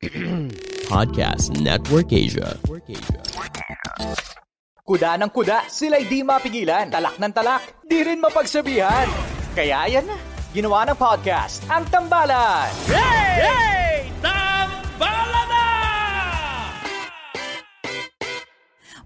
Podcast Network Asia. Kuda ng kuda, sila'y di mapigilan. Talak ng talak, di rin mapagsabihan. Kaya yan na, ginawa ng podcast, ang Tambalan. Hey! Hey!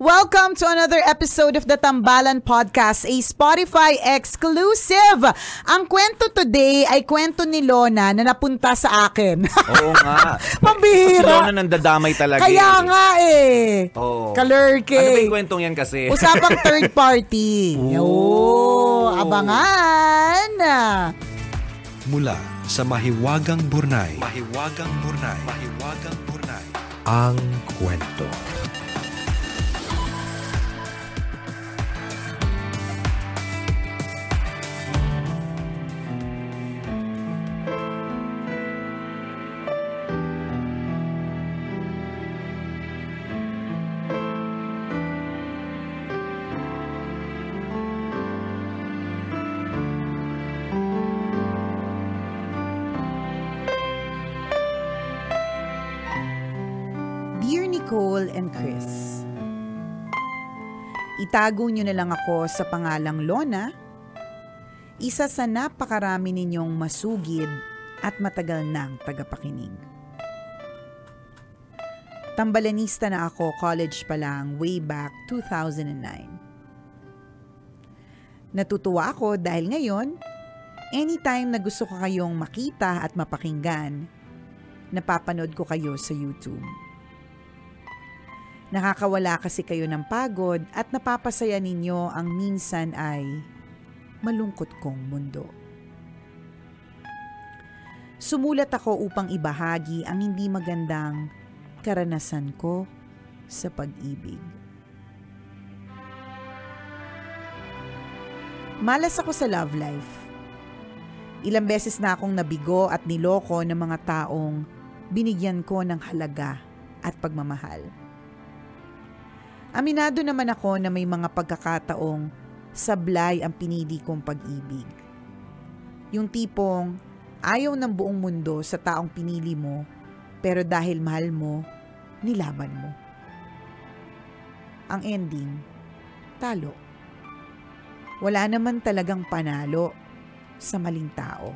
Welcome to another episode of the Tambalan Podcast, a Spotify exclusive. Ang kwento today ay kwento ni Lona na napunta sa akin. Oo nga. Pambihira. Si Lona nandadamay talaga. Kaya eh. nga eh. Oo. Kalurke. Ano ba yung kwentong yan kasi? Usapang third party. Oo. Abangan. Mula sa Mahiwagang Burnay. Mahiwagang Burnay. Mahiwagang Burnay. Ang kwento. Nicole and Chris, Itago niyo na lang ako sa pangalang Lona, isa sa napakarami ninyong masugid at matagal nang tagapakinig. Tambalanista na ako college pa lang way back 2009. Natutuwa ako dahil ngayon, anytime na gusto ko kayong makita at mapakinggan, napapanood ko kayo sa YouTube. Nakakawala kasi kayo ng pagod at napapasaya ninyo ang minsan ay malungkot kong mundo. Sumulat ako upang ibahagi ang hindi magandang karanasan ko sa pag-ibig. Malas ako sa love life. Ilang beses na akong nabigo at niloko ng mga taong binigyan ko ng halaga at pagmamahal. Aminado naman ako na may mga pagkakataong sablay ang pinili kong pag-ibig. Yung tipong ayaw ng buong mundo sa taong pinili mo, pero dahil mahal mo, nilaban mo. Ang ending, talo. Wala naman talagang panalo sa maling tao.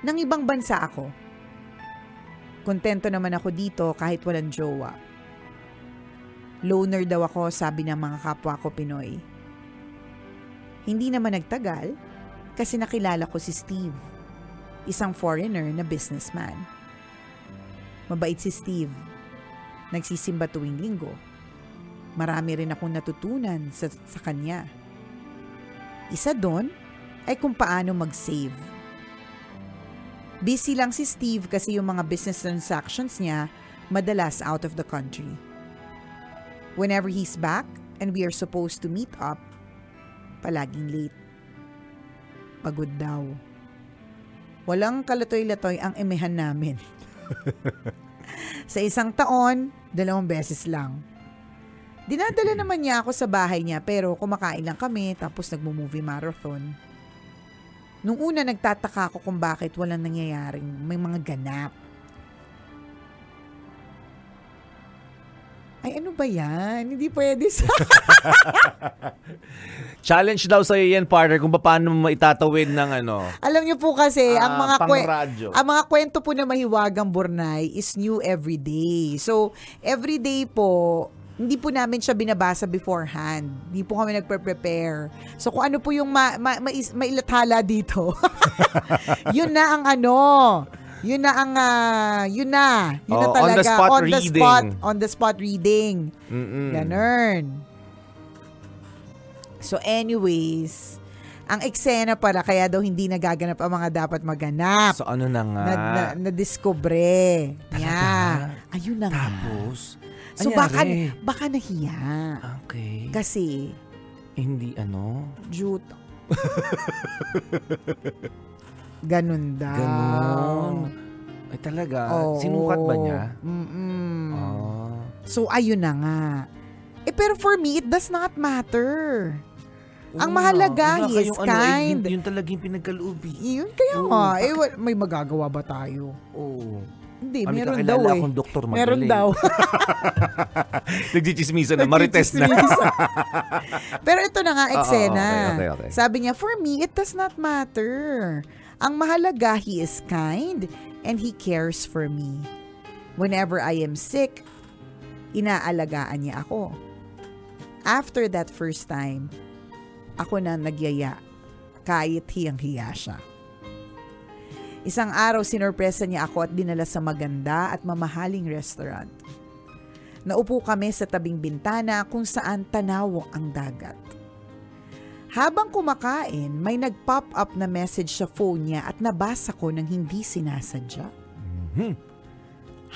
Nang ibang bansa ako, kontento naman ako dito kahit walang jowa. Loner daw ako, sabi ng mga kapwa ko Pinoy. Hindi naman nagtagal kasi nakilala ko si Steve, isang foreigner na businessman. Mabait si Steve. Nagsisimba tuwing linggo. Marami rin akong natutunan sa, sa kanya. Isa doon ay kung paano mag-save. Busy lang si Steve kasi yung mga business transactions niya madalas out of the country. Whenever he's back and we are supposed to meet up, Palaging late. Pagod daw. Walang kalatoy-latoy ang emehan namin. sa isang taon, dalawang beses lang. Dinadala naman niya ako sa bahay niya pero kumakain lang kami tapos nagmo-movie marathon. Nung una nagtataka ako kung bakit walang nangyayaring may mga ganap. Ay ano ba yan? Hindi pwede sa... Challenge daw sa yan, partner, kung paano mo itatawid ng ano. Alam niyo po kasi, Ah, ang mga kwe- ang mga kwento po na mahiwagang Burnay is new every day. So, every day po, hindi po namin siya binabasa beforehand. Hindi po kami nagpe-prepare. So, kung ano po yung ma- ma- mais- mailathala dito, yun na ang ano, yun na ang, ah, yun na. Yun na Oh, on the talaga. spot on the reading. spot, on the spot reading. Mm-mm. Ganun. So anyways, ang eksena para kaya daw hindi nagaganap ang mga dapat maganap. So ano na nga? na, na, na-discover niya. Ayun na nga. Tapos, So anyari? baka, baka nahiya. Okay. Kasi, Hindi ano? jute. Ganun daw. Ganon. Ay talaga? Oo. Sinukat ba niya? Mm-mm. Ah. So, ayun na nga. Eh, pero for me, it does not matter. Ang Oo mahalaga, nga. he is Kayong ano, eh, kind. yun, yun talaga yung pinagkaloob eh. Yun kaya Oo, nga. Eh, wa- may magagawa ba tayo? Oo. Hindi, Ah, may meron kakilala daw eh. akong doktor magaling. Meron daw. Nagchichismisan na, marites na. Nagchichismisan. Pero ito na nga, Oo, eksena. okay, okay, okay. Sabi niya, for me, it does not matter. Ang mahalaga, he is kind and he cares for me. Whenever I am sick, inaalagaan niya ako. After that first time, ako na nagyaya kahit hiyang-hiya siya. Isang araw, sinurpresa niya ako at dinala sa maganda at mamahaling restaurant. Naupo kami sa tabing bintana kung saan tanaw ang dagat. Habang kumakain, may nag-pop up na message sa phone niya at nabasa ko ng hindi sinasadya.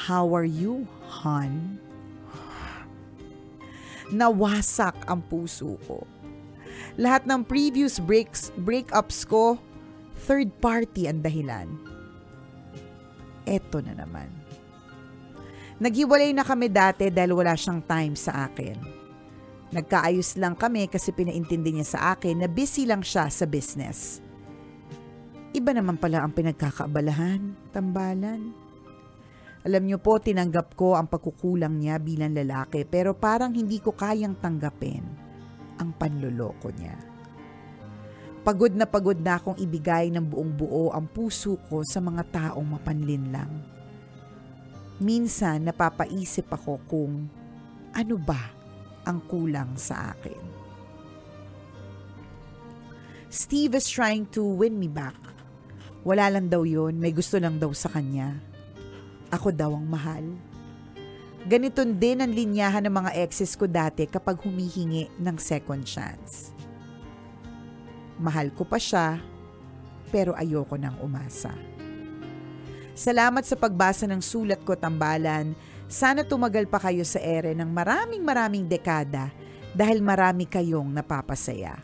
How are you, hon? Nawasak ang puso ko. Lahat ng previous breaks, breakups ko, third party ang dahilan. Eto na naman. Naghiwalay na kami dati dahil wala siyang time sa akin. Nagkaayos lang kami kasi pinaintindi niya sa akin na busy lang siya sa business. Iba naman pala ang pinagkakaabalahan, tambalan. Alam niyo po, tinanggap ko ang pagkukulang niya bilang lalaki pero parang hindi ko kayang tanggapin ang panloloko niya. Pagod na pagod na akong ibigay ng buong buo ang puso ko sa mga taong mapanlin lang. Minsan napapaisip ako kung ano ba ang kulang sa akin. Steve is trying to win me back. Wala lang daw yun, may gusto lang daw sa kanya. Ako daw ang mahal. Ganito din ang linyahan ng mga exes ko dati kapag humihingi ng second chance. Mahal ko pa siya, pero ayoko nang umasa. Salamat sa pagbasa ng sulat ko, Tambalan. Sana tumagal pa kayo sa ere ng maraming maraming dekada dahil marami kayong napapasaya.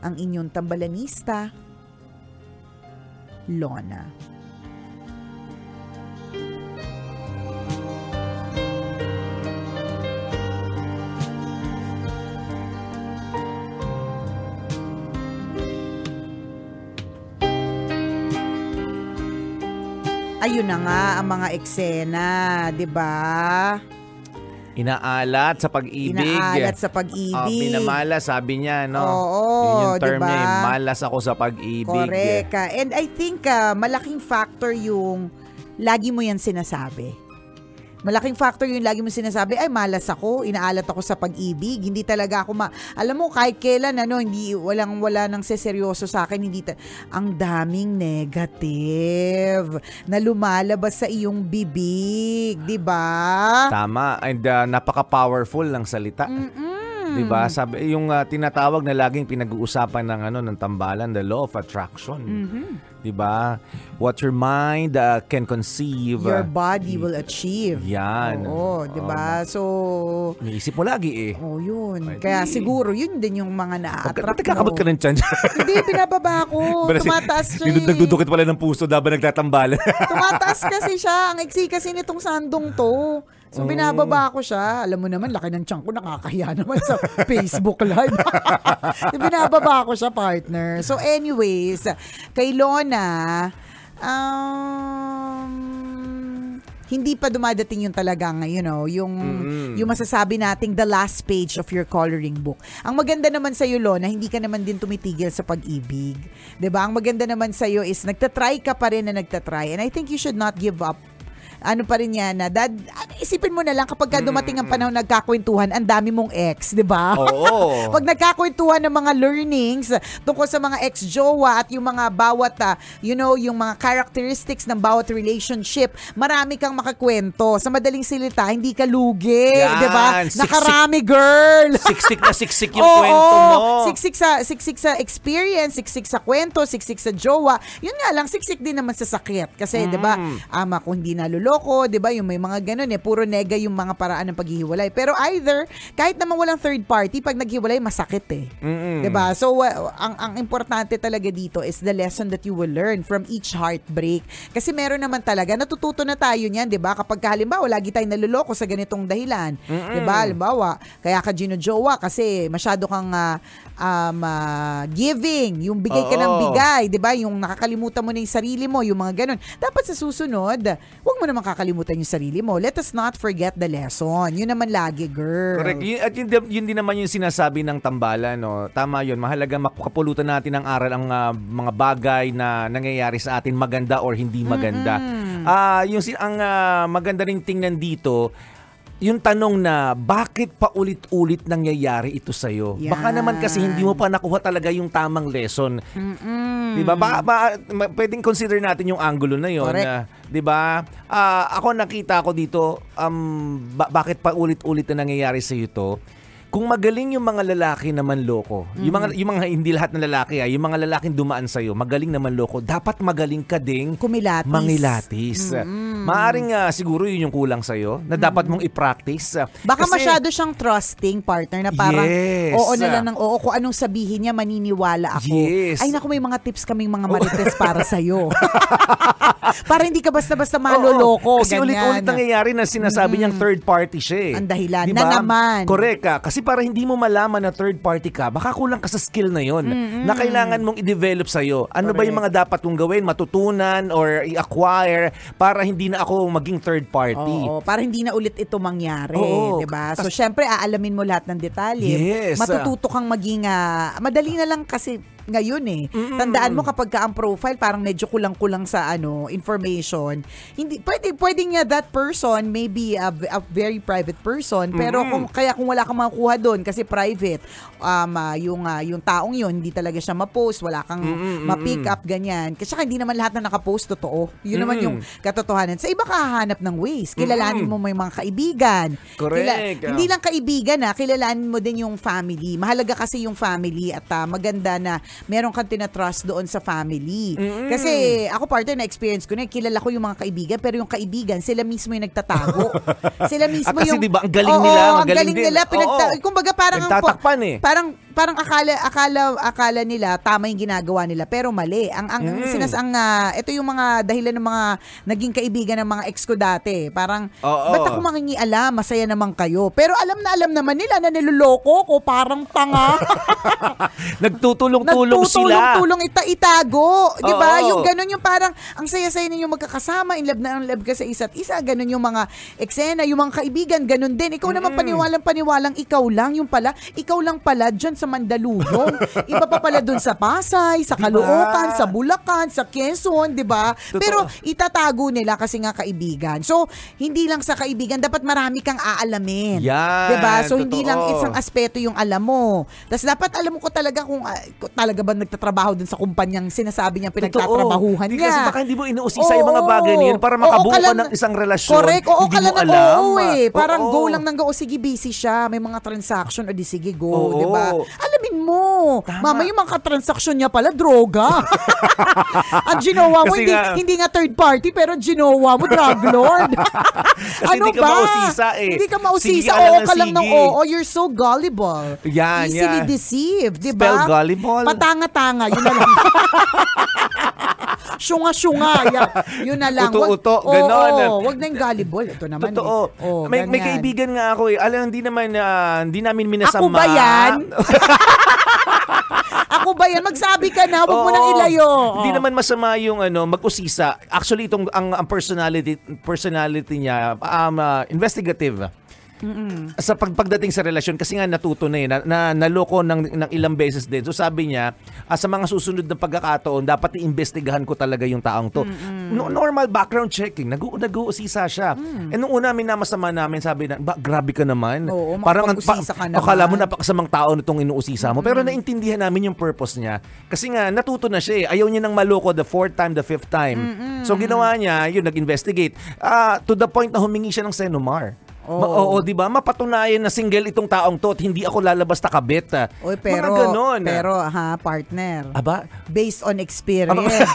Ang inyong tambalanista, Lona. Ayun na nga ang mga eksena, 'di ba? Inaalat sa pag-ibig. Inaalat sa Ah, pag-ibig. pinamala, sabi niya, no? Oo, Yun yung term diba? niya, eh, malas ako sa pag-ibig. Correct. ah. And I think ah, malaking factor yung lagi mo yan sinasabi. Malaking factor yung lagi mo sinasabi, ay malas ako, inaalat ako sa pag-ibig. Hindi talaga ako ma... Alam mo, kahit kailan, ano, hindi, walang wala nang seseryoso sa akin. Hindi ta- ang daming negative na lumalabas sa iyong bibig, di ba? Tama. And uh, napaka-powerful ng salita. Mm-mm. 'Di ba? Sabi yung ah, tinatawag na laging pinag-uusapan ng ano ng tambalan, the law of attraction. Mhm. 'Di ba? What your mind ah, can conceive. Your body will achieve. Yan. Oo, di ba? So, Iniisip mo lagi eh. oh, yun. Kaya siguro, yun din yung mga na-attract Nagkakabot ka ng tiyan. Hindi, binababa ko. Tumataas siya eh. Nagdudukit pala ng puso dapat nagtatambalan. Tumataas kasi siya. Ang iksi kasi nitong sandong to. So, Oh. binababa ko siya. Alam mo naman, laki ng tiyan ko. Nakakahiya naman sa Facebook Live. binababa ko siya, partner. So, anyways, kay Lona, um, hindi pa dumadating yung talagang, you know, yung, Mm-mm. yung masasabi nating the last page of your coloring book. Ang maganda naman sa iyo, Lona, hindi ka naman din tumitigil sa pag-ibig. 'Di ba Ang maganda naman sa iyo is nagtatry ka pa rin na nagtatry. And I think you should not give up ano pa rin yan na dad, ano, isipin mo na lang kapag ka dumating ang panahon nagkakwentuhan, ang dami mong ex, di ba? Oo. Pag nagkakwentuhan ng mga learnings tungkol sa mga ex-jowa at yung mga bawat, ah, you know, yung mga characteristics ng bawat relationship, marami kang makakwento. Sa madaling silita, hindi ka lugi, di ba? Nakarami, girl! siksik na siksik yung Oo, kwento mo. Siksik sa siksik sa experience, siksik sa kwento, siksik sa jowa. Yun nga lang siksik din naman sa sakit kasi 'di ba? Mm. Ama ko hindi naluloko, 'di ba? Yung may mga ganun eh, puro nega yung mga paraan ng paghihiwalay. Pero either kahit naman walang third party, pag naghiwalay masakit eh. Mm-mm. 'Di ba? So uh, ang ang importante talaga dito is the lesson that you will learn from each heartbreak. Kasi meron naman talaga natututo na tayo niyan, 'di ba? Kapag halimbawa lagi tayong naluloko sa ganitong dahilan, 'di ba? Halimbawa, kaya ka ginojowa kasi masyado kang ah, um, ah, giving, yung bigay ka ng Oo. bigay, 'di ba? Yung nakakalimutan mo na yung sarili mo, yung mga ganun. Dapat sa susunod, huwag mo naman kakalimutan yung sarili mo. Let us not forget the lesson. Yun naman lagi, girl. Correct. Yun, at yun, yun din naman yung sinasabi ng tambalan, no? Tama yun. Mahalaga makapulutan natin ng aral ang ah, mga bagay na nangyayari sa atin, maganda or hindi maganda. Ah, yung si- ang ah, maganda ring tingnan dito, yung tanong na bakit paulit-ulit nangyayari ito sa iyo? Baka naman kasi hindi mo pa nakuha talaga yung tamang lesson. Mm. 'Di ba? Ba, ba, ma- pwedeng consider natin yung angulo na 'yon. Correct. na, 'Di ba? Ah, ako nakita ko dito um ba- bakit pa ulit-ulit na nangyayari sa iyo 'to? Kung magaling yung mga lalaki naman loko, yung mga yung mga hindi lahat ng lalaki ah, yung mga lalaking dumaan sa iyo, magaling naman loko, dapat magaling ka ding kumilatis. Mangilatis. Maaring ah, siguro yun yung kulang sa iyo na dapat mong i-practice. ah. Baka Kasi- masyado siyang trusting partner na parang Yes. oo na lang ng oo kung anong sabihin niya maniniwala ako. Yes. Ay naku may mga tips kaming mga marites para sa iyo. para hindi ka basta-basta maloloko. Kasi ganyan. ulit-ulit nangyayari na sinasabi niyang third party siya eh. Ang dahilan Di na naman. Correct ka. Kasi para hindi mo malaman na third party ka, baka kulang ka sa skill na yon na kailangan mong i-develop sa'yo. Ano ba yung mga dapat kong gawin? Matutunan or i-acquire para hindi na ako maging third party. Oo, para hindi na ulit ito mangyari, Oo. 'di ba? So syempre aalamin mo lahat ng detalye. Yes. Matututo kang maging ah, madali na lang kasi ngayon eh. Tandaan mo kapag ka ang profile parang medyo kulang-kulang sa ano, information. Hindi pwede pwedeng nga that person may be a, a very private person, pero Mm-mm. kung kaya kung wala kang makukuha doon kasi private, um ah, yung ah, yung taong yun hindi talaga siya ma-post, wala kang Mm-mm, ma-pick mm-mm. up ganyan. Kasi hindi naman lahat na naka-post totoo. Yun naman Mm. yung katotohanan. Sa iba ka hahanap ng ways. Kilalanin Mm. mo may mga kaibigan. Correct. hindi lang kaibigan na, kilalanin mo din yung family. Mahalaga kasi yung family at ah, maganda na meron kang tinatrust doon sa family. Mm-mm. Kasi ako partner na experience ko na, kilala ko yung mga kaibigan pero yung kaibigan, sila mismo yung nagtatago. sila mismo Ah, kasi yung... diba, ang galing Oo, nila, ang galing din. nila. Pinagta- Oo. Kumbaga parang... po- Nagtatakpan eh. Parang parang akala akala akala nila tama yung ginagawa nila pero mali. Ang ang, ang Mm. sinas ang ah, ito yung mga dahilan ng mga naging kaibigan ng mga ex ko dati. Parang Oo. ba't ako mangingialam? Masaya naman kayo. Pero alam na alam naman nila na niloloko ko parang tanga. Nagtutulong-tulong sila. Nagtutulong-tulong ita itago, 'di ba? Oo. Yung ganun yung parang ang saya-saya ninyo magkakasama, in love na in love ka sa isa't isa, ganun yung mga eksena, yung mga kaibigan, ganun din. Ikaw naman Mm. paniwalang paniwalang ikaw lang yung pala, ikaw lang pala diyan sa sa Mandaluyong. Iba pa pala dun sa Pasay, sa Caloocan, sa Bulacan, sa Quezon, di ba? Pero itatago nila kasi nga kaibigan. So, hindi lang sa kaibigan, dapat marami kang aalamin. Yan, Di ba? So, hindi totoo. lang isang aspeto yung alam mo. Tapos dapat alam mo ko talaga kung, kung talaga ba nagtatrabaho dun sa kumpanyang sinasabi niya pinagtatrabahuhan Hindi, niya. Kasi baka hindi mo inuusisa yung mga bagay na yun para Oo, makabuo ka ng isang relasyon. Correct. Oo, hindi kala mo na alam. oo eh. Parang Oo. go lang ng go. O, sige, busy siya. May mga transaction. O di sige, go. Oo. Di ba? Alamin mo. Mama, yung mga transaction niya pala, droga. Ang ginawa mo, Kasi hindi, nga- hindi nga third party, pero ginawa mo, drug lord. Kasi ano hindi ka ba? mausisa eh. Hindi ka Sige mausisa. lang Oo ka lang ng sige. oo. You're so gullible. Yan, Easily yan. deceived. Di Spell ba? gullible? Patanga-tanga. Yun na lang. Syunga-syunga. Yan. Yun na lang. Wag- Uto-uto, Oo, ganon. oo. Wag na yung gullible. Ito naman. Totoo. Eh. Oh, may, may kaibigan nga ako eh. Alam, hindi naman, ah, hindi namin minasama. Ako ba yan? Ako ba yan? Magsabi ka na. Huwag mo nang ilayo. Hindi Oh. naman masama yung ano, mag-usisa. Actually, itong ang, ang personality personality niya um, ah, investigative. Sa pag, pagdating sa relasyon kasi nga natuto na eh na, na naloko ng, ng ilang beses din. So sabi niya, ah, sa mga susunod na pagkakataon dapat iimbestigahan ko talaga yung taong to. No, normal background checking. Nag nag-uusisa siya. Eh nung una minamasama namin sabi na, ba, grabe ka naman. Oo, Parang ang- makapag-usisa ka naman. akala mo napakasamang tao nitong inuusisa mo. Pero naintindihan namin yung purpose niya. Kasi nga natuto na siya eh. Ayaw niya nang maloko the fourth time, the fifth time. So ginawa niya, yun nag-investigate. Ah, to the point na humingi siya ng Senomar. Ma- Oo, di ba? Mapatunayan na single itong taong to at hindi ako lalabas na kabit. ah. Oy, pero, Mga ganon. pero ha, partner. Aba, Based on experience.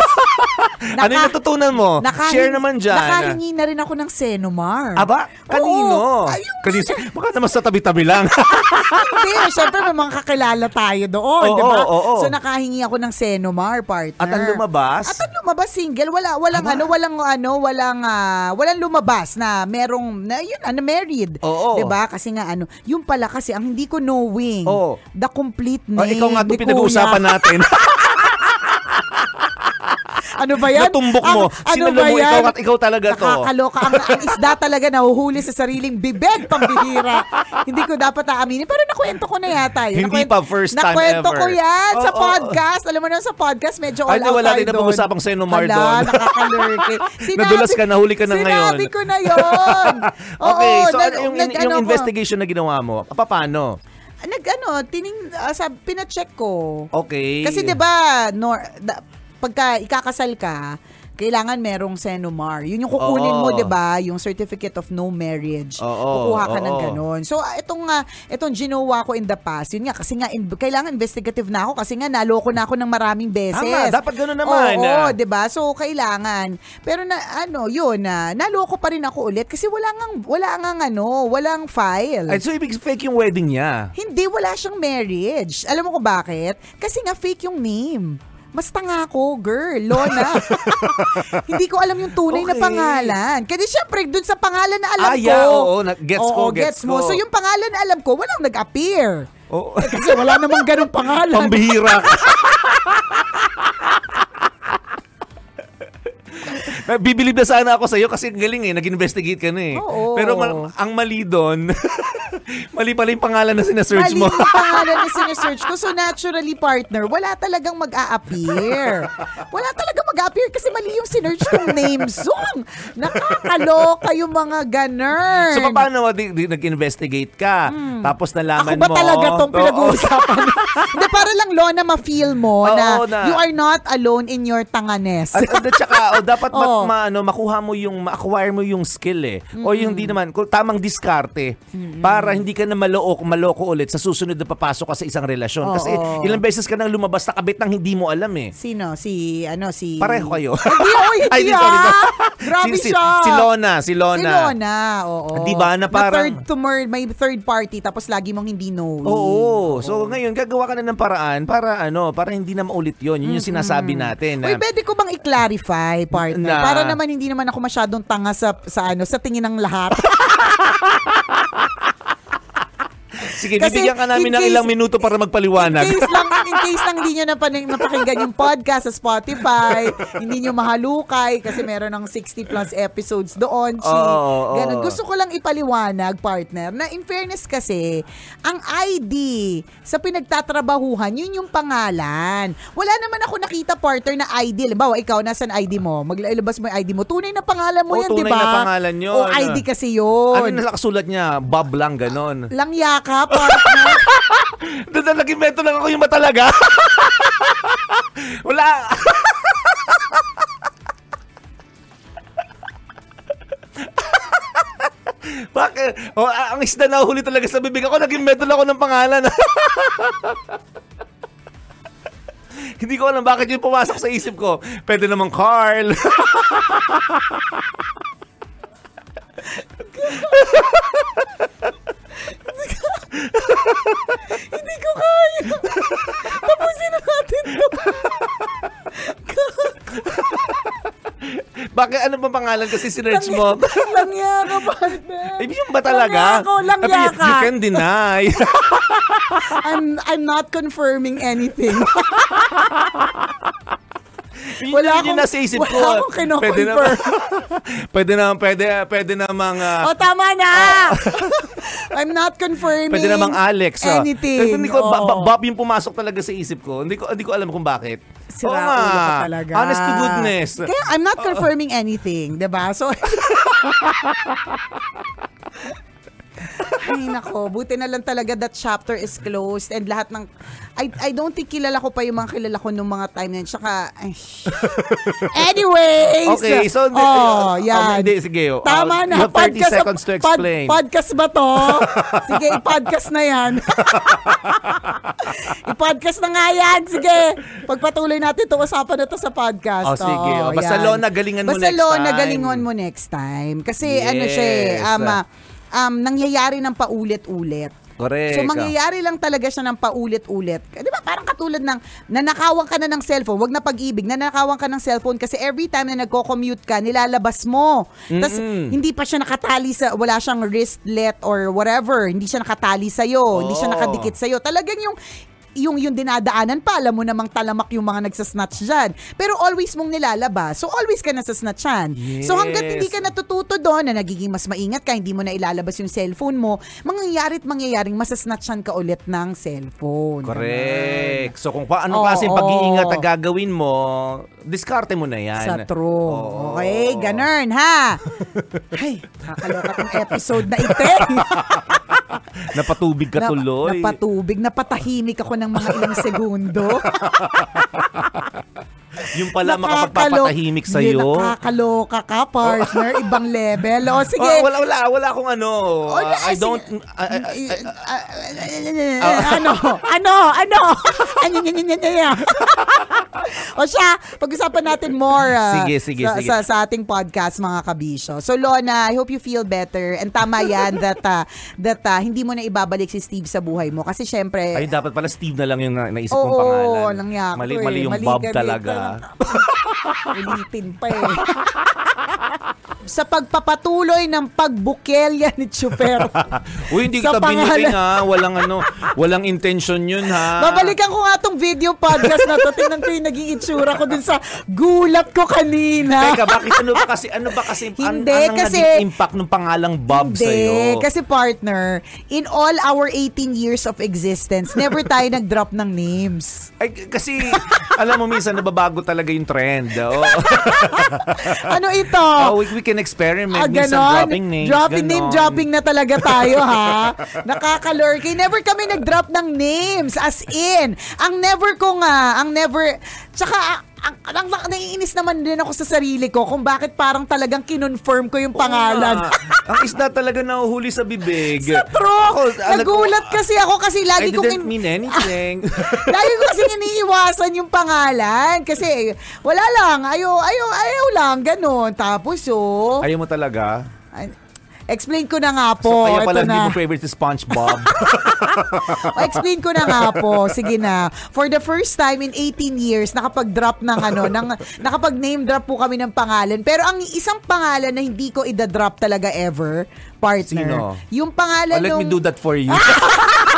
Ano yung natutunan mo? Nakahin- Share naman dyan. Nakahingi na rin ako ng Senomar. Aba, kanino? Oo. Ay, yung- Kanino? Baka naman sa tabi-tabi lang. Hindi, syempre may mga kakilala tayo doon, Oo, di ba? So nakahingi ako ng Senomar, partner. At ang lumabas? At ang lumabas single, wala walang ano, walang ano, walang ah, walang lumabas na merong na yun, ano married. Oo. 'Di ba? Kasi nga ano, yung pala kasi ang hindi ko knowing. Oo. The complete Oh, name. ikaw nga itong pinag-uusapan natin. Ano ba yan? Natumbok mo. Ang- ano ba mo, yan? ikaw at ikaw talaga to. Nakakaloka. Ang, ang isda talaga nahuhuli sa sariling bibig, pambihira. Hindi ko dapat aaminin. Pero nakwento ko na yata yun. Hindi pa, first time nakwento ever. ko yan sa Oo, oo. podcast. Alam mo na sa podcast, medyo all Ay, out wala tayo din na doon. pag-usapang Senomar Hala, doon. nakakalurke. Nadulas ka, nahuli ka na ngayon. Sinabi ko na yun. okay, Oo, so nag- ano yung, nag- yung ano ko. investigation na ginawa mo, paano? Nag ano, tining, uh, sab, pina-check ko. Okay. Kasi 'di ba, nor, da, pagka ikakasal ka, kailangan merong Senomar. Yun yung kukunin Oo. mo, 'di ba? Yung certificate of no marriage. Oo, Kukuha ka ng oo. ganun. So ah, itong nga itong ginawa ko in the past, yun nga kasi nga in, kailangan investigative na ako kasi nga naloko na ako ng maraming beses. Tama, dapat ganun naman. Oo, 'di ba? So kailangan. Pero na ano, yun na naloko pa rin ako ulit kasi wala ngang wala ngang ano, walang file. Ay, so ibig fake yung wedding niya. Hindi, wala siyang marriage. Alam mo ko bakit? Kasi nga fake yung name. Mas tanga ko, girl, Lona. Hindi ko alam yung tunay na Okay. pangalan. Kasi syempre, dun sa pangalan na alam Ah, ko. yeah, oo, na- gets Oo, ko, gets mo. ko. So yung pangalan na alam ko, walang nag-appear. Oo. Eh, kasi wala namang ganong pangalan. Pambihira ka. Bibilib na sana ako sa'yo kasi ang galing eh, nag-investigate ka na eh. Oo. Pero ma- ang mali doon, mali pala yung pangalan na sinasearch Mali mo. yung pangalan na sinesearch ko. So naturally, partner, wala talagang mag-a-appear. Wala talagang mag-a-appear kasi mali yung sinearch kong name song. Nakakaloka yung mga ganun. so paano di, di, nag-investigate ka? Tapos nalaman Hmm. Ako ba mo. talaga tong pinag-uusapan? Hindi, para lang, Lona, ma-feel mo Oo, na, na- you are not alone in your tanganes. At, at, at saka, oh, dapat ma, Oo. ma- ano, makuha mo yung, ma-acquire mo yung skill eh. O yung di naman, tamang diskarte para hindi ka na maloko, maloko ulit sa susunod na papasok ka sa isang relasyon. Kasi Oo. ilang beses ka nang lumabas na kabit nang hindi mo alam eh. Sino? Si, ano, si... Pareho kayo. Hindi, hindi Ay, di, sorry, ah. sorry. Grabe si, siya. Si, Lona, si Lona. Si Lona, oo. Di ba, na parang- third to mer- may third party tapos lagi mong hindi knowing. Oo. So ngayon, gagawa ka na ng paraan para ano, para hindi na maulit yon Yun yung sinasabi natin. Uy, na- pwede ko bang i-clarify, partner? Na- Para naman hindi naman ako masyadong tanga sa, sa ano, sa tingin ng lahat. Sige, bibigyan ka namin ng ilang minuto para magpaliwanag. In case lang, in case lang hindi nyo napakinggan yung podcast sa Spotify, hindi nyo mahalukay kasi meron ng 60 plus episodes doon. Chi. Oo, oo, Ganun. Gusto ko lang ipaliwanag, partner, na in fairness kasi, ang ID sa pinagtatrabahuhan, yun yung pangalan. Wala naman ako nakita, partner, na ID. Halimbawa, ikaw, nasan ID mo? Maglalabas mo yung ID mo. Tunay na pangalan mo Oo, yan, di tunay ba? na pangalan yun. O ID kasi yun. Ano yung nakasulat niya? Bob lang, ganon. Lang yaka, partner. Doon na nag-invento lang ako yung matalaga. Wala. Bakit? Oh, ang isda na huli talaga sa bibig ako. Nag-invento lang ako ng pangalan. Hindi ko alam bakit yung pumasok sa isip ko. Pwede naman Carl. Hindi ko kaya. Tapusin na natin to. bakit ano ba pangalan kasi sinerch mo? lang yaka, partner. Ibig yung ba talaga? Lang yaka, lang Sabi, yaka. You can deny. I'm, I'm not confirming anything. Yun Wala akong- nasa isip wala ko. akong Pwede na, kino-confirm. pwede na, pwede, pwede namang, ah, o, tama na. I'm not confirming pwede namang Alex. ah. anything. Kasi hindi ko, Ba- Ba- Oo. Bob yung pumasok talaga sa isip ko. Hindi ko, hindi ko alam kung bakit. Sira Oo ulo nga. ka talaga. Honest to goodness. Kaya I'm not confirming anything, 'di ba? So Ay, nako. Buti na lang talaga that chapter is closed and lahat ng... I, I don't think kilala ko pa yung mga kilala ko nung mga time na yun. Tsaka, ay, anyways! Okay, so, hindi- oh, uh, yan. hindi, sige, uh, Tama you na. have 30 seconds to pod- explain. podcast ba to? Sige, i-podcast na yan. i-podcast na nga yan. Sige, pagpatuloy natin itong usapan na to sa podcast. Oh, sige. Oh, Oh, basta. Lona, galingan mo Basta next Lona, time. galingon mo next time. Kasi ano siya, eh, Yes. um, ah, um, nangyayari ng paulit-ulit. Correct. So mangyayari lang talaga siya ng paulit-ulit. Di ba parang katulad ng nanakawan ka na ng cellphone, wag na pag-ibig, nanakawan ka ng cellphone kasi every time na nagko-commute ka, nilalabas mo. Tapos hindi pa siya nakatali sa, wala siyang wristlet or whatever, hindi siya nakatali sa'yo, hindi siya nakadikit sa'yo. Talagang yung yung yung dinadaanan pa, alam mo namang talamak yung mga nagsasnatch dyan. Pero always mong nilalabas. So always ka nasasnatchan. So hanggat Yes. hindi ka natututo doon na nagiging mas maingat ka, hindi mo na ilalabas yung cellphone mo, mangyayari at mangyayaring masasnatchan ka ulit ng cellphone. Correct. So kung paano Oo. klaseng pag-iingat ang gagawin mo, diskarte mo na yan. Sa true. Oo. Okay, ganun ha. Ay, kakaloka tong episode na ite. Napatubig ka tuloy. Napatubig, napatahimik ako ng mga ilang segundo. yung pala makapagpapatahimik sa'yo. Hindi, nakakaloka ka, partner. Ibang level. O, sige. Oh, wala, wala, wala akong ano. Uh, I don't, I- ano? Ano? Ano? Ano? ano, ano, ano? o siya, pag-usapan natin more ah, Sige, sige, sa, sige. Sa, sa ating podcast, mga kabisyo. So, Lona, I hope you feel better. And tama yan that, ah, that ah, hindi mo na ibabalik si Steve sa buhay mo. Kasi syempre, ay, dapat pala Steve na lang yung na, naisip Oo, kong pangalan. nangyak mali, ko eh. mali yung Mali Bob talaga. Ulitin pa eh. sa pagpapatuloy ng pagbukelya ni Chuper. Uy, hindi Sa kita pangalan- ha. Walang ano, walang intention yun ha. Babalikan ko nga tong video podcast na to. Tingnan ko yung naging itsura ko dun sa gulat ko kanina. Teka, bakit ano ba kasi, ano ba kasi, an- Hindi, anong kasi- naging impact ng pangalang Bob Hindi, sa'yo? kasi partner, in all our 18 years of existence, never tayo nag-drop ng names. Ay, kasi, alam mo, minsan nababago talaga yung trend. Oh. Ano ito? Oh, we, we can experiment. Ah, minsan ganon? dropping names. Dropping ganon. name dropping na talaga tayo, ha? Nakakalurky. Never kami nag-drop ng names. As in, ang never ko nga, ang never, tsaka, ang, ang, ang naiinis naman din ako sa sarili ko kung bakit parang talagang kinonfirm ko yung pangalan. Ang isda talaga nahuhuli sa bibig. Sa true. Ako, alam ko, Nagulat kasi ako kasi I lagi kong didn't mean anything. Lagi ko kasi iniiwasan yung pangalan. Kasi wala lang. Ayaw, ayaw, ayaw lang. Ganon. Tapos oh. Ayaw mo talaga? ay- explain ko na nga So, po. kaya pala Ito hindi mo favorite si SpongeBob. O, explain ko na nga po. Sige na. For the first time in 18 years, nakapag-drop ng ano, ng, nakapag-name drop po kami ng pangalan. Pero ang isang pangalan na hindi ko ida-drop talaga ever, partner. Sino? Yung pangalan Oh, let me nung- do that for you.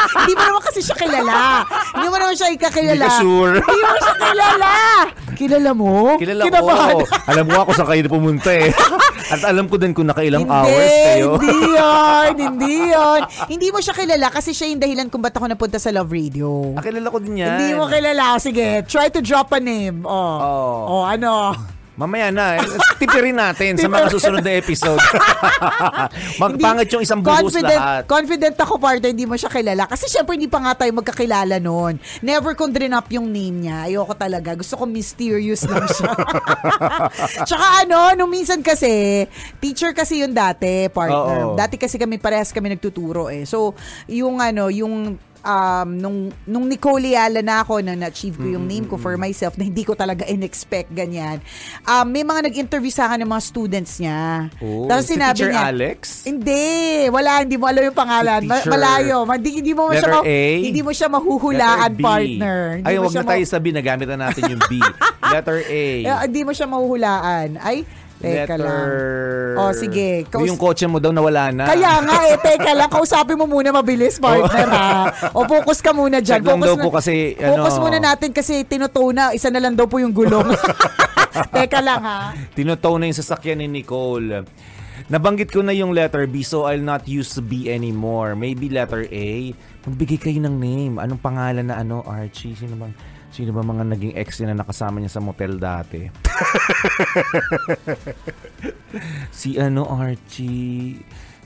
Hindi mo naman kasi siya kilala. Hindi mo naman siya ikakilala. Hindi ka sure. Hindi mo siya kilala. Kilala mo? Kilala Kinabahan. ko. alam mo ako saan kayo pumunta eh. At alam ko din kung nakailang Hindi, hours kayo. hindi yun, hindi yun. Hindi mo siya kilala kasi siya yung dahilan kung ba't ako napunta sa Love Radio. Ah, kilala ko din yan. Hindi mo kilala. Sige, try to drop a name. Oh, Oh. oh ano? Mamaya na. eh. Tipirin natin sa mga susunod na episode. Magpangit yung isang buhos confident, lahat. Confident ako, partner, hindi mo siya kilala. Kasi syempre, hindi pa nga tayo magkakilala noon. Never kong up yung name niya. Ayoko talaga. Gusto ko mysterious lang siya. Tsaka ano, nung minsan kasi, teacher kasi yun dati, partner. Oo. Dati kasi kami, parehas kami nagtuturo eh. So, yung ano, yung um, nung, nung Nicole Yala na ako, na na-achieve ko yung name ko for myself, na hindi ko talaga in-expect ganyan. Um, may mga nag-interview sa akin ng mga students niya. Oh, Tapos si sinabi Teacher niya, Alex? Hindi, wala, hindi mo alam yung pangalan. Si Ma-. Malayo. Hindi, hindi mo siya Letter ma- A? hindi mo siya mahuhulaan, partner. Hindi Ay, wag siya na tayo ma- sabi. Nagamit na natin yung B. Letter A. Eh, hindi mo siya mahuhulaan. Ay, teka Letter... lang. Oh, sige. Kaus- yung kotse mo daw nawala na. Kaya nga eh, teka lang, kausapin mo muna mabilis, partner ha. O focus ka muna dyan. Check lang focus daw po kasi, Focus ano- muna natin kasi tinutuna, isa na lang daw po yung gulong. teka lang ha. Tinotow na yung sasakyan ni Nicole. Nabanggit ko na yung letter B so I'll not use B anymore. Maybe letter A. Magbigay kayo ng name. Anong pangalan na ano? Archie? Sino bang, sino ba mga naging ex niya na nakasama niya sa motel dati? si ano Archie?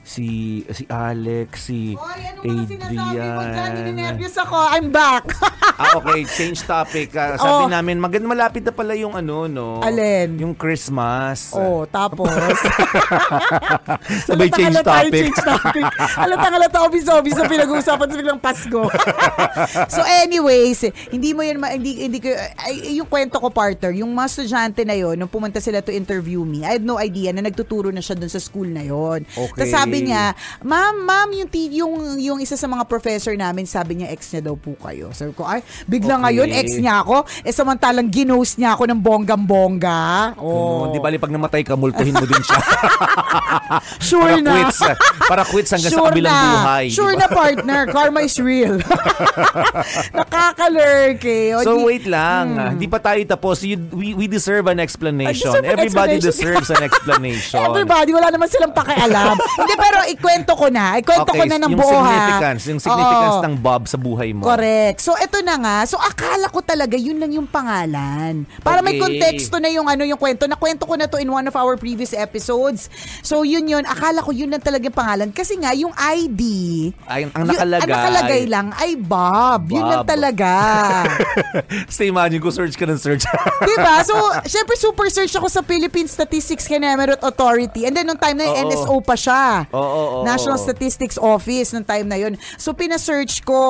Si si Alex, si Adrian. Nervous ako, I'm back. ah, okay. Change topic. Ah, sabi Oh. namin, magand malapit na pala yung ano, no? Alin? Yung Christmas. oh, tapos. Sabay change topic. change topic. Halatang-halata obis-obis na pinag-uusapan sa biglang Pasko. so anyways, hindi mo yun, ma- hindi, hindi ko, ay, yung kwento ko partner, yung mga estudyante na yon nung pumunta sila to interview me, I had no idea na nagtuturo na siya dun sa school na yon. Okay. Tapos sabi niya, ma'am, ma'am, yung, ti- yung, yung isa sa mga professor namin, sabi niya, ex niya daw po kayo. Sabi ko, ay, bigla Okay. ngayon, ex niya ako. Eh, samantalang ginost niya ako ng bonggang-bongga. Oh. Oh. Di bali pag namatay ka, multuhin mo din siya. Sure para na. Quits, ah, para quits hanggang sa kabilang na. buhay. Sure ba? na partner, karma is real. Nakakalurk eh. O, So di- wait lang, ah, hindi pa tayo tapos. You, we, we deserve an explanation. Deserve an Everybody explanation. deserves an explanation. Everybody, wala naman silang pakialam. Hindi, pero ikwento ko na. Ikwento ko okay, na ng yung buo ha. significance, yung significance Oo. ng Bob sa buhay mo. Correct. So ito na nga. So akala ko talaga yun lang yung pangalan. Para may Okay. konteksto na yung ano yung kwento. Nakwento ko na to in one of our previous episodes. So yun yun. Akala ko yun lang talaga yung pangalan. Kasi nga yung ID. Ay, ang yun- nakalagay. ang nakalagay lang ay Bob. Yun lang Bob. talaga. Stay imagine ko search ka ng search. diba? So, syempre super search ako sa Philippine Statistics Canemerate Authority. And then nung time na yun, Oo. NSO pa siya. Oo, oo, National oo. Statistics Office nung time na yun. So, pina-search ko.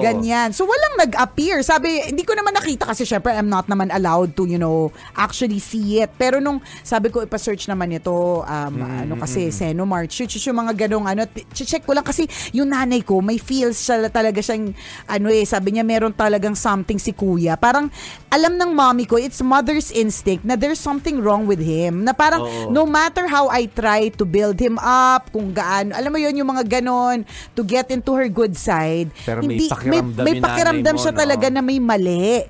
Ganyan. So, walang nag-appear. Sabi, hindi ko naman nakita kasi syempre I'm not naman allowed to, you know, actually see it. Pero nung sabi ko, ipa-search naman ito, um, ano kasi, Senomart, shoot, shoot, yung mga ganong, ano, check ko lang kasi yung nanay ko, may feels siya talaga siyang, ano eh, sabi niya, meron talagang something si kuya. Parang, alam ng mommy ko, it's mother's instinct na there's something wrong with him. Na parang, Oo. no matter how I try to build him up, kung gaano, alam mo yun, yung mga ganon, to get into her good side. Pero may hindi, pakiramdam may, yung pakiramdam mo, siya no? talaga na may mali.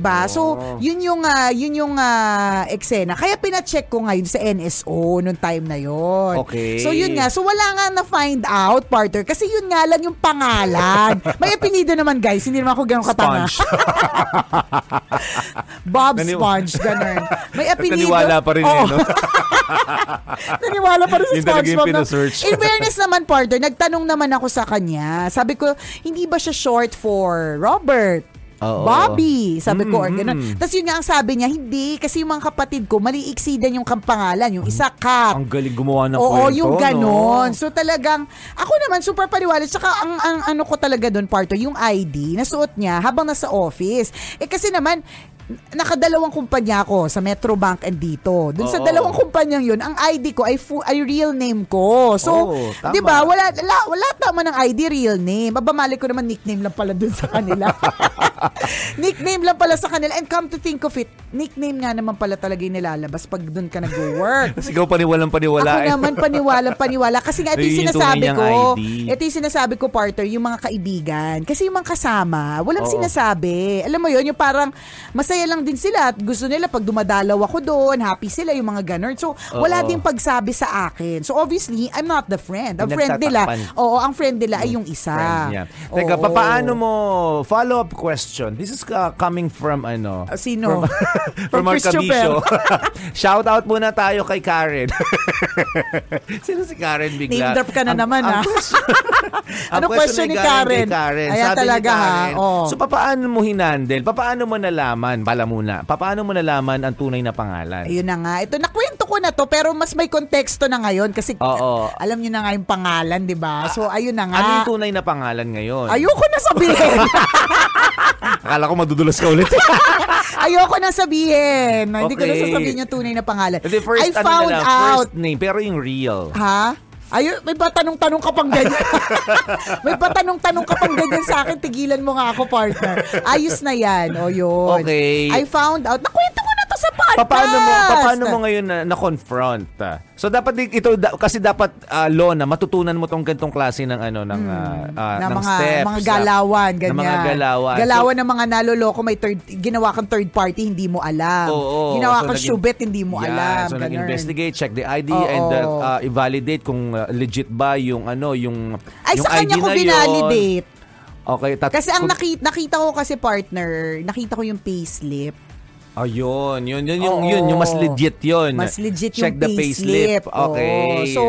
ba? So, yun yung ah, yun yung ah, eksena. Kaya pina-check ko ngayon sa NSO nung time na yon. Okay. So, yun nga. So, wala nga na find out, partner. Kasi yun nga lang yung pangalan. may apelido naman, guys. Hindi naman ako ganun katanga. Bob Sponge, ganun. May apelido. Naniwala pa rin Oo. eh, no? Naniwala pa rin sa Yun talaga yung Pinasearch. In fairness naman, partner, nagtanong naman ako sa kanya. Sabi ko, hindi ba siya short for Robert? Oo. Bobby, sabi ko, or Mm, gano'n. mm. Tapos yun nga ang sabi niya, hindi, kasi yung mga kapatid ko, maliiksi din yung kampangalan, yung isa cut. Ang galing gumawa ng Oo, kwento, yung ganon. no? So talagang, ako naman super paniwala. Tsaka ang, ang ano ko talaga doon, partner, yung ID, nasuot niya habang nasa office. Eh kasi naman, nakadalawang kumpanya ako sa Metrobank and dito. Doon sa Oo. dalawang kumpanyang yun, ang ID ko ay, fu- ay real name ko. So, Oo, tama. 'di ba? Wala wala, wala tama ng ID real name. Babamali ko naman nickname lang pala doon sa kanila. nickname lang pala sa kanila. And come to think of it, nickname nga naman pala talaga yung nilalabas pag doon ka nag-work. Tapos ikaw paniwalang paniwala. Ako eh. naman paniwala, paniwala. Kasi nga, ito yung Yun yung sinasabi tunay niyang ko. ID. Ito yung sinasabi ko, partner, yung mga kaibigan. Kasi yung mga kasama, walang Oo. sinasabi. Alam mo yun, yung parang masaya lang din sila at gusto nila pag dumadalaw ako doon, happy sila, yung mga ganun. So, wala Oo. ding pagsabi sa akin. So, obviously, I'm not the friend. Ang friend nila, Pinagtatakpan. oo, ang friend nila ay yung isa. Friend niya. Teka, Oo. paano mo, follow-up question. This is uh, coming from ano? Ah, sino? From, from our Christopher. kabisyo. Shout out muna tayo kay Karen. Sino si Karen bigla? Name drop ka na Ang- naman, question- ang Ano question ni galing kay Karen? Karen. Ayan Sabi talaga, ni ha? Karen, Oo. So, paano mo hinandle? Paano mo nalaman? Bala muna. Paano mo nalaman ang tunay na pangalan? Ayun na nga. Ito, nakwento ko na to, pero mas may konteksto na ngayon kasi Oo. alam niyo na nga yung pangalan, di ba? So, ayun na nga. Ano yung tunay na pangalan ngayon? Ayoko na sabihin. Akala ko madudulas ka ulit. Ayoko na sabihin. Hindi ko na Okay. sasabihin yung tunay na pangalan. Hindi, first, I ano na found lang, out. first name, pero yung real. Ha? Ayun, may ba tanong-tanong ka pang ganyan? may ba tanong-tanong ka pang ganyan sa akin? Tigilan mo nga ako, partner. Ayos na yan. O yun. Okay. I found out. Nakwento ko na to sa podcast. Paano mo paano mo ngayon na, na-confront? ah? So dapat ito da- kasi dapat ah, law na matutunan mo tong ganitong klase ng ano ng ah, ah, na ng mga steps. mga ah, galawan ganyan. Na mga galawan. Galawan ng mga naloloko may third ginawa kang third party hindi mo alam. Oo, ginawa so kang shubet hindi mo Yan, alam. So ganun. nag-investigate, check the ID Oo. and uh, uh, i-validate kung uh, legit ba yung ano yung Ay yung sa kanya ID ko na yun. binalidate. Okay, tat- Kasi ang nakita, nakita ko kasi partner, nakita ko yung payslip. Ayun, yun, yun, yung, Oo. yun, yung mas legit yun. Mas legit Check yung the payslip. Okay. Oo. So,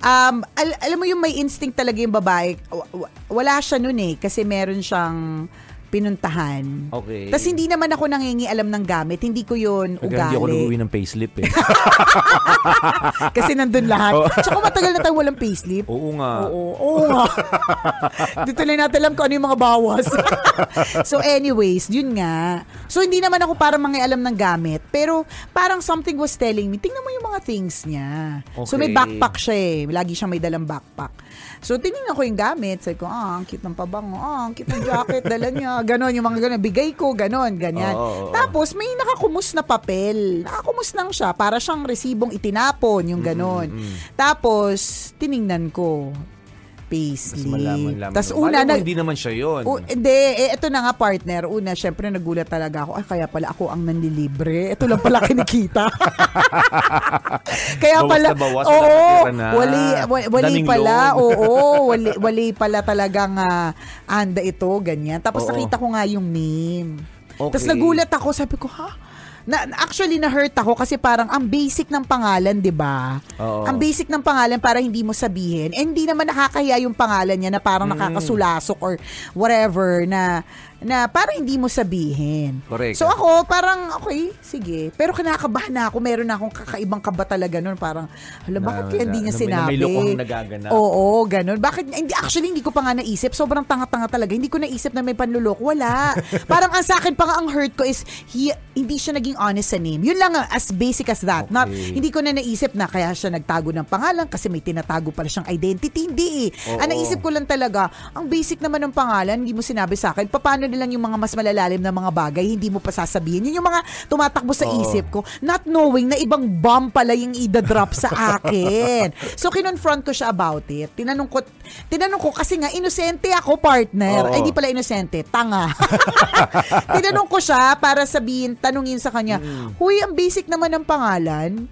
um, al- alam mo yung may instinct talaga yung babae. wa- wa- Wala siya nun eh. Kasi meron siyang pinuntahan. Okay. Tapos hindi naman ako nangingialam ng gamit. Hindi ko yun Kaya hindi ako ugali. nag-uwi ng payslip eh. Kasi nandun lahat. Oo. Tsaka matagal na tayo walang payslip. Oo nga. Oo, oo nga. Dito lang natin alam kung ano yung mga bawas. so anyways, yun nga. So hindi naman ako parang mangialam ng gamit. Pero parang something was telling me, tingnan mo yung mga things niya. So may Okay. backpack siya eh. Lagi siyang may dalang backpack. So tinignan ko yung gamit. Sabi ko, ah, ang cute ng pabango. Ah, ang cute ng jacket. Dala niya. Ganon, yung mga ganon. Bigay ko, ganon, ganyan. Oo. Tapos may nakakumus na papel. Nakakumus lang siya. Para siyang resibong itinapon, yung ganon. Tapos, tiningnan ko. Tapos mo. una, mo, na, hindi naman siya yun. U- hindi, eh, ito na nga partner. Una, syempre nagulat talaga ako. Ay, kaya pala ako ang nanlilibre. Ito lang pala kinikita. kaya Bawas pala, na bawas, oo, wala natira na. wali, wali, wali Daming pala, loan. oo, wali, wali pala talagang ah, anda ito, ganyan. Tapos Oo. nakita ko nga yung name. Okay. Tapos nagulat ako, sabi ko, ha? Na, actually, na-hurt ako kasi parang ang basic ng pangalan, di ba? Ang basic ng pangalan para hindi mo sabihin. Eh, hindi naman nakakahiya yung pangalan niya na parang Mm. nakakasulasok or whatever na na parang hindi mo sabihin. Correct. So ako, parang, okay, sige. Pero kinakabahan na ako. Meron na akong kakaibang kaba talaga nun. Parang, hala, bakit Na- kaya hindi niya na- sinabi? may lokohang nagaganap. Oo, ganun. Bakit, hindi, actually, hindi ko pa nga naisip. Sobrang tanga-tanga talaga. Hindi ko naisip na may panluloko. Wala. parang ang sa akin pa nga ang hurt ko is, he, hindi siya naging honest sa name. Yun lang, as basic as that. Not, hindi ko na naisip na kaya siya nagtago ng pangalan kasi may tinatago pala siyang identity. Hindi eh. Ang naisip ko lang talaga, ang basic naman ng pangalan, hindi mo sinabi sa akin, paano nilang yung mga mas malalalim na mga bagay, hindi mo pa sasabihin. Yun yung mga tumatakbo sa Oo. isip ko, not knowing na ibang bomb pala yung idadrop sa akin. so, kinonfront ko siya about it. Tinanong ko, tinanong ko kasi nga, inosente ako, partner. Oo. Ay, di pala inosente, tanga. tinanong ko siya para sabihin, tanungin sa kanya, Mm. huy, ang basic naman ng pangalan.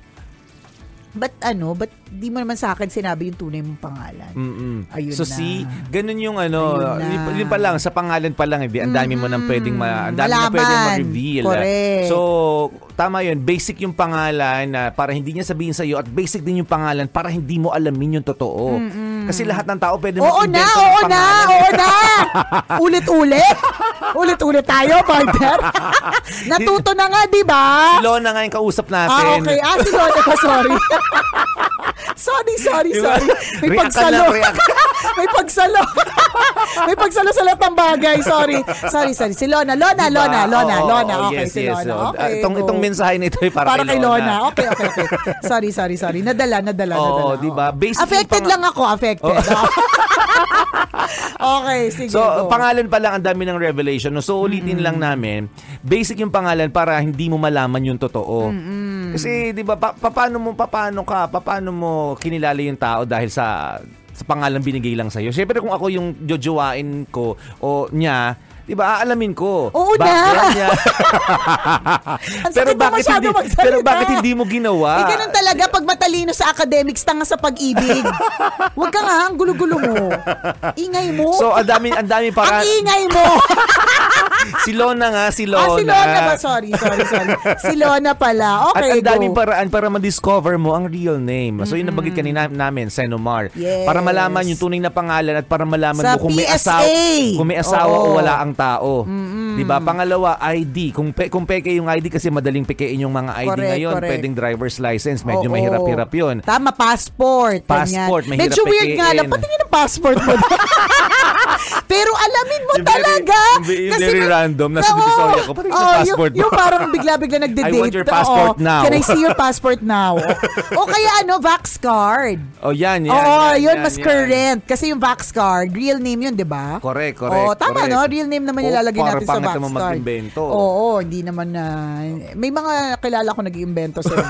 Ba't ano, ba't di mo naman sa akin sinabi yung tunay mong pangalan? Mm-mm. Ayun so na. see, ganun yung ano, na. yun, pa lang, sa pangalan pa lang, hindi, ang dami mo nang pwedeng, ma, ang dami na Malaman. pwedeng ma-reveal. Correct. So, tama yun, basic yung pangalan na para hindi niya sabihin sa'yo at basic din yung pangalan para hindi mo alamin yung totoo. Kasi lahat ng tao pwede Oo na, oo na, oo na. Ulit-ulit. Ulit-ulit tayo, partner. Natuto na nga, di ba? Si Lona nga yung kausap natin. Ah, okay. Ah, si Lona pa, sorry. sorry, sorry, Diba? sorry. May React pagsalo. lang. May pagsalo. May pagsalo sa lahat ng bagay. Sorry. Sorry, sorry. Si Lona. Lona, Diba? Lona, Lona, Oo, Lona. oo, Okay, yes, si yes. Lona. So, Okay, itong, go. itong mensahe nito ay para, Para kay Lona. Lona. Okay, okay, okay. Sorry, sorry, sorry. Nadala, nadala, Oo, nadala. di ba? Basic yung Affected pang- lang ako, affected. Okay, sige. So, go. pangalan pa lang ang dami ng revelation. No? So, ulitin lang namin. Basic yung pangalan para hindi mo malaman yung totoo. Kasi, di ba, pa- paano mo, paano ka, paano mo kinilala yung tao dahil sa sa pangalan binigay lang sa'yo. Siyempre, kung ako yung jojowain ko o niya, di ba, aalamin ko. Oo na. Niya. Ang pero bakit hindi, magsalita. pero bakit hindi mo ginawa? Eh, ganun talaga. Pag matalino sa academics, tanga sa pag-ibig. Huwag ka nga, ang gulo-gulo mo. Ingay mo. So, ang dami, ang dami ang para... ingay mo. si Lona nga, si Lona. Ah, si Lona ba? Sorry, sorry, sorry. Si Lona pala. Okay, At ang daming paraan para ma-discover mo ang real name. So, yun nabanggit kanina namin, Senomar. Yes. Para malaman yung tunay na pangalan at para malaman Sa mo kung may PSA. asawa, kung may asawa Oo. o wala ang tao. 'Di ba? Pangalawa, ID. Kung pe, kung peke yung ID kasi madaling pekein yung mga ID Correct, ngayon, correct. pwedeng driver's license, medyo Oo. mahirap-hirap 'yun. Tama, passport. Passport, ganyan. mahirap Medyo weird nga pekein. lang. Patingin ang passport mo. Pero alamin mo Yung very- talaga. yung very- yung very may- random. Nasa. Divisoria ko, sa Oo, passport yung, yung mo. parang bigla-bigla nagde-date. I want your passport Oo. now. Can I see your passport now? o kaya ano, Vax card. Oh, yan, yan. Oo, yan, yun yan, mas yan. current. Kasi yung Vax card, real name yun, di ba? Correct, correct. Oo, tama correct. no? Real name naman yung Oh, natin sa pangit Vax card. mag-imbento. Oo, hindi naman na... may mga kilala ko nag-iimbento sila.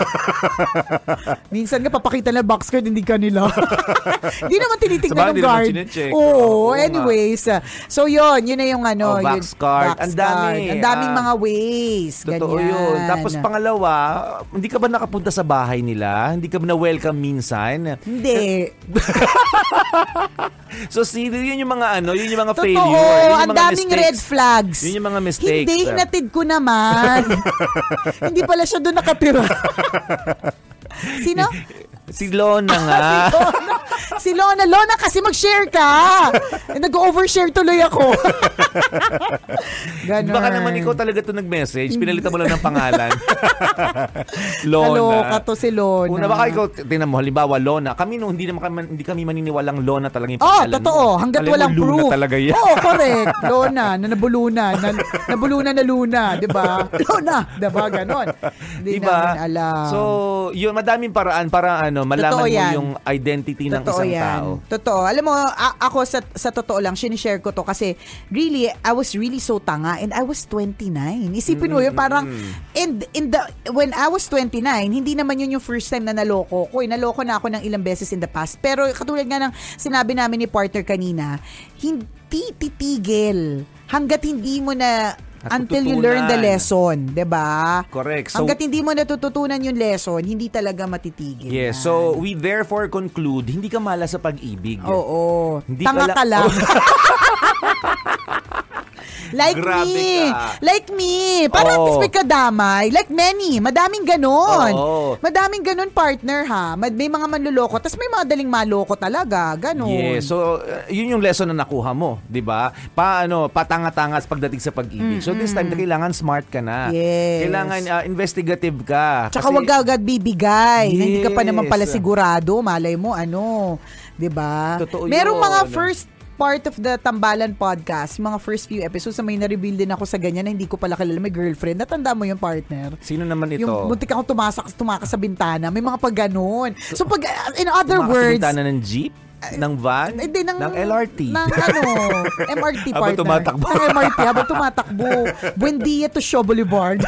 Minsan nga papakita na box card, hindi kanila. Hindi naman tinitignan Sabagay, ng guard. Oo, Oo nga. anyways. So yun, yun na yung ano. Oh, yun, Vax card. Vax Ang dami. Ang daming Ah, mga ways. Totoo ganyan. yun. Tapos pangalawa, hindi ka ba nakapunta sa bahay nila? Hindi ka ba na-welcome minsan? Hindi. So, see, yun yung mga ano, yun yung mga Totoo, failure. Yun yung ang mga daming mistakes. red flags. Yun yung mga mistakes. Hindi, hinatid ko naman. Hindi pala siya doon nakatira. Sino? Si Lona nga. si Lona. Si Lona. Lona, kasi mag-share ka. Eh, Nag-overshare tuloy ako. Ganon. Baka naman ikaw talaga to nag-message. Pinalitan mo lang ng pangalan. Lona. Kaloka to si Lona. Una, baka ikaw, tinan mo, halimbawa, Lona. Kami no, hindi, naman kami, hindi kami maniniwalang Lona talaga yung Oh, pangalan totoo. mo. Hanggat Alam mo, walang Luna proof. talaga yan. Oo, correct. Lona, na nabulunan. Na, nabulunan na Luna, di ba? Lona, di ba? Ganon. Hindi Diba? namin alam. So, yun, madaming paraan para ano, malaman Totoo mo yan. yung identity ng Totoo isang yan. tao. Totoo. Alam mo, a- ako sa, sa totoo lang, sinishare ko to kasi really, I was really so tanga and I was 29. Isipin mo yun, parang, and in the, when I was 29, hindi naman yun yung first time na naloko ko. Eh, naloko na ako ng ilang beses in the past. Pero katulad nga ng sinabi namin ni partner kanina, hindi titigil hanggat hindi mo na until you learn the lesson, 'di ba? Correct. So- Hanggat hindi mo natututunan yung lesson, hindi talaga matitigil. Yes, yan. so we therefore conclude, hindi ka mala sa pag-ibig. Oo. Hindi Tanga ka ka la- lang. like Grabe me. ka. Like me. Para Oo. oh. may kadamay. Like many. Madaming ganon. Oo. Madaming ganon partner ha. Mad- May mga manluloko. Tapos may mga daling maloko talaga. Ganon. Yes, so uh, yun yung lesson na nakuha mo, 'di ba? Paano patanga-tanga sa pagdating sa pag-ibig. So this time kailangan smart ka na. Yes. Kailangan uh, investigative ka. Tsaka Kasi- wag agad bibigay. na Hindi ka pa naman pala Yes. sigurado. Malay mo, ano. 'di ba? Merong yun. mga first part of the Tambalan podcast, mga first few episodes na may na-reveal din ako sa ganyan na hindi ko pala kilala may girlfriend. Natanda mo yung partner? Sino naman ito? Yung muntik akong tumasak, tumakas sa bintana. May mga pag ganon. So pag, in other Tumakas sa words, bintana ng jeep, ng van, hindi, ng, ng LRT. Ng ano, MRT Habang partner. tumatakbo. Ng MRT, habang tumatakbo. Buendia to Shaw Boulevard.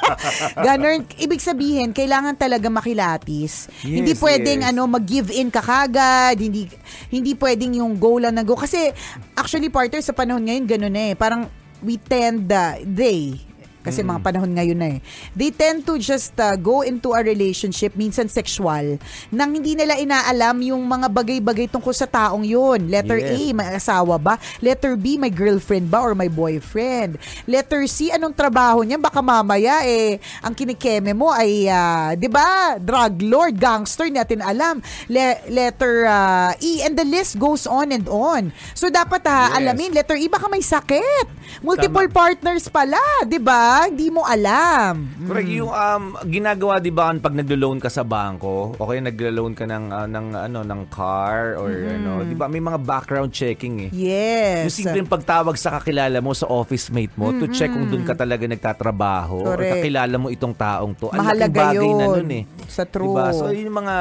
Ganon. Ibig sabihin, kailangan talaga makilatis. Yes, hindi pwedeng yes. ano, mag-give in ka kagad. Hindi, hindi pwedeng yung go lang na go. Kasi, actually, partner, sa panahon ngayon, ganon eh. Parang, we tend, uh, they, kasi Mm. mga panahon ngayon na eh. They tend to just uh, go into a relationship, minsan sexual, nang hindi nila inaalam yung mga bagay-bagay tungkol sa taong yun. Letter A, Yes. may asawa ba? Letter B, may girlfriend ba or may boyfriend? Letter C, anong trabaho niya? Baka mamaya eh, ang kinikeme mo ay, ah, di ba, drug lord, gangster, natin alam. Le- letter ah, E, and the list goes on and on. So dapat ha, Yes. alamin, letter E, baka may sakit. Multiple partners pala, di ba? Ba? Hindi mo alam. Correct. Mm. Yung um, ginagawa 'di ba pag naglo-loan ka sa bangko o kaya naglo-loan ka ng ah, ng ano ng car or ano, 'di ba may mga background checking eh. Yes. Yung simpleng pagtawag sa kakilala mo sa office mate mo to check kung doon ka talaga nagtatrabaho or Correct. kakilala mo itong taong to. Ang Mahalaga bagay na yun. nun eh. Sa true. Diba? So yung mga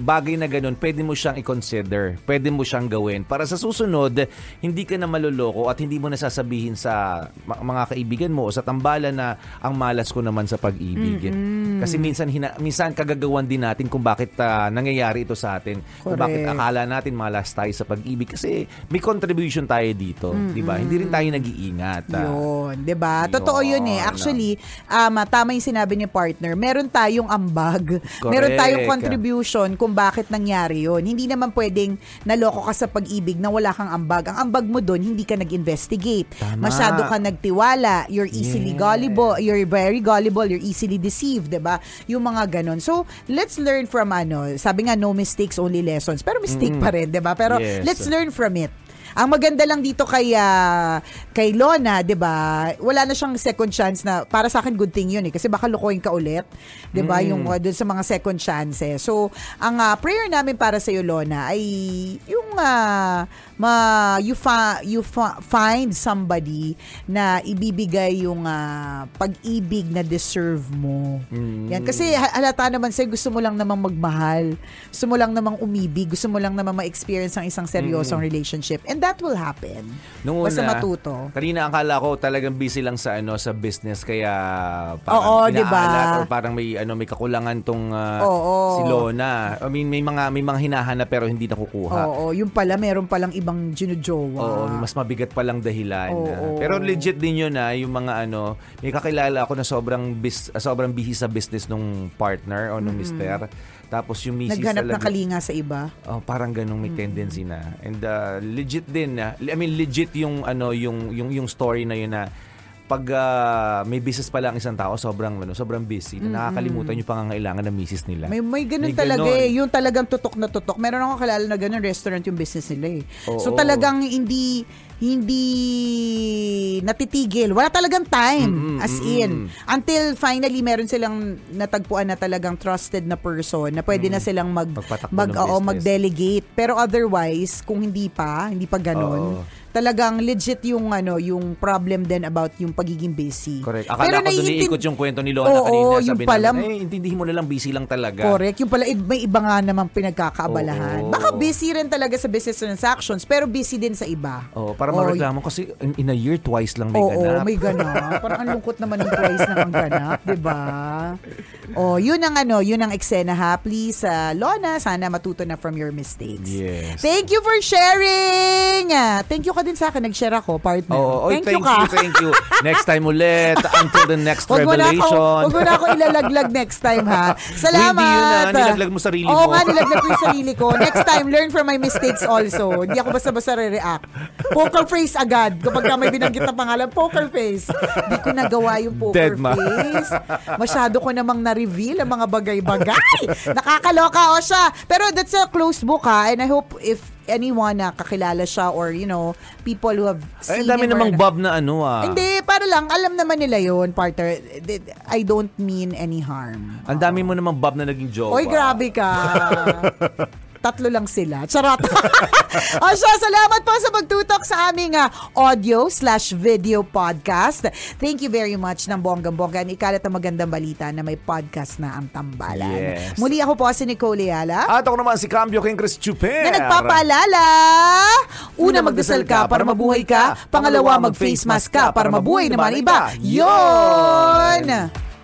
bagay na ganun, pwede mo siyang i-consider. Pwede mo siyang gawin. Para sa susunod, hindi ka na maloloko at hindi mo nasasabihin sa mga kaibigan mo o sa tambalan na ang malas ko naman sa pag-ibig. Kasi minsan hina- minsan kagagawan din natin kung bakit ah, nangyayari ito sa atin. Kung bakit akala natin malas tayo sa pag-ibig kasi may contribution tayo dito, 'di ba? Hindi rin tayo nag-iingat. ah. Yun, 'di ba? Totoo 'yun eh. Actually, um, tama 'yung sinabi ni partner. Meron tayong ambag. Correct. Meron tayong contribution kung bakit nangyari 'yun. Hindi naman pwedeng naloko ka sa pag-ibig na wala kang ambag. Ang ambag mo doon, hindi ka nag-investigate. Tama. Masyado ka nagtiwala. You're easily Yes. Gullible. You're very gullible. You're easily deceived, 'di ba? Yung mga ganon. So, let's learn from ano, sabi nga no mistakes only lessons. Pero mistake pa rin, 'di ba? Pero Yes. let's learn from it. Ang maganda lang dito kay ah, kay Lona, 'di ba? Wala na siyang second chance na para sa akin good thing 'yun eh kasi baka lukuhin ka ulit, 'di ba? Yung uh, dun sa mga second chances. So, ang ah, prayer namin para sa iyo Lona ay yung ah, ma you fa, you fa- find somebody na ibibigay yung ah, pag-ibig na deserve mo. Yan kasi ha- halata naman sa gusto mo lang namang magmahal. Gusto mo lang namang umibig, gusto mo lang namang ma-experience ang isang seryosong relationship. And that will happen. Nung Basta una, matuto. Kanina akala ko talagang busy lang sa ano sa business kaya Oo, parang di ba? inaalat or parang may ano may kakulangan tong ah, Oo. si Lona. I mean may mga may mga hinahanap pero hindi nakukuha. Oo, yung pala meron palang ibang ginujowa. Oo, mas mabigat pa lang dahilan. Oo. Pero legit din yun na yung mga ano, may kakilala ako na sobrang bis, ah, sobrang busy sa business nung partner o nung mister. Tapos yung misis Naghanap ng talaga- kalinga sa iba. Oh, parang ganung may tendency na. And uh, legit din na. I mean legit yung ano yung yung yung story na yun na pag ah, may business pa lang isang tao, sobrang ano, sobrang busy na nakakalimutan yung pangangailangan ng misis nila. May may ganun May talaga ganon. eh. Yung talagang tutok na tutok. Meron akong kalala na ganun restaurant yung business nila eh. so Oo. talagang hindi hindi natitigil. Wala talagang time Mm-mm, as in. Until finally meron silang natagpuan na talagang trusted na person na pwede na silang mag Magpatakbo mag oo, mag-delegate. Pero otherwise, kung hindi pa, hindi pa ganun, Oo. Talagang legit yung ano, yung problem din about yung pagiging busy. Correct. Akala ko doon iikot yung kwento ni Lona Oo, kanina. yung Sabi pala- namin, eh, intindihin mo na lang, busy lang talaga. Correct. Yung pala, i- may iba nga namang pinagkakaabalahan. Oo. Baka busy rin talaga sa business transactions, pero busy din sa iba. Oh, para Oo, mareklamo kasi in, a year twice lang may Oo, ganap. may ganap. Parang ang lungkot naman ng twice na ang ganap, di ba? Oh, yun ang ano, yun ang eksena ha. Please, uh, Lona, sana matuto na from your mistakes. Yes. Thank you for sharing! Ah, Thank you ka din sa akin. Nag-share ako, partner. Oo, oy, thank, thank, you ka. you, thank you. Next time ulit, until the next Huwag mo na ako, revelation. huwag mo na ako ilalaglag next time ha. Salamat. Hindi yun. Nilaglag mo sarili Oo mo. nga, nilaglag ko yung sarili ko. Next time, learn from my mistakes also. Hindi ako basta-basta re-react. Poker face agad. Kapag ka may binanggit na pangalan, poker face. Hindi ko nagawa yung poker Dead ma. face. Masyado ko namang na-reveal ang mga bagay-bagay. Nakakaloka o siya. Pero that's a closed book ha. And I hope if anyone na kakilala siya or you know, people who have Ay, seen ang dami him or- namang Bob na ano ah. hindi, para lang, alam naman nila yon partner. I don't mean any harm. Ang dami mo namang Bob na naging jowa. Oy, grabe ka. Tatlo lang sila. Charot. o siya, salamat po sa magtutok sa aming ah, audio slash video podcast. Thank you very much ng bonggang-bongga. Ikalat ang magandang balita na may podcast na ang tambalan. Yes. Muli ako po si Nicole Ayala. At ako naman si Cambio King Chris Chuper. na nagpapaalala. Una, magdasal ka para mabuhay ka. Pangalawa, mag-face mask ka para mabuhay naman iba. Yon!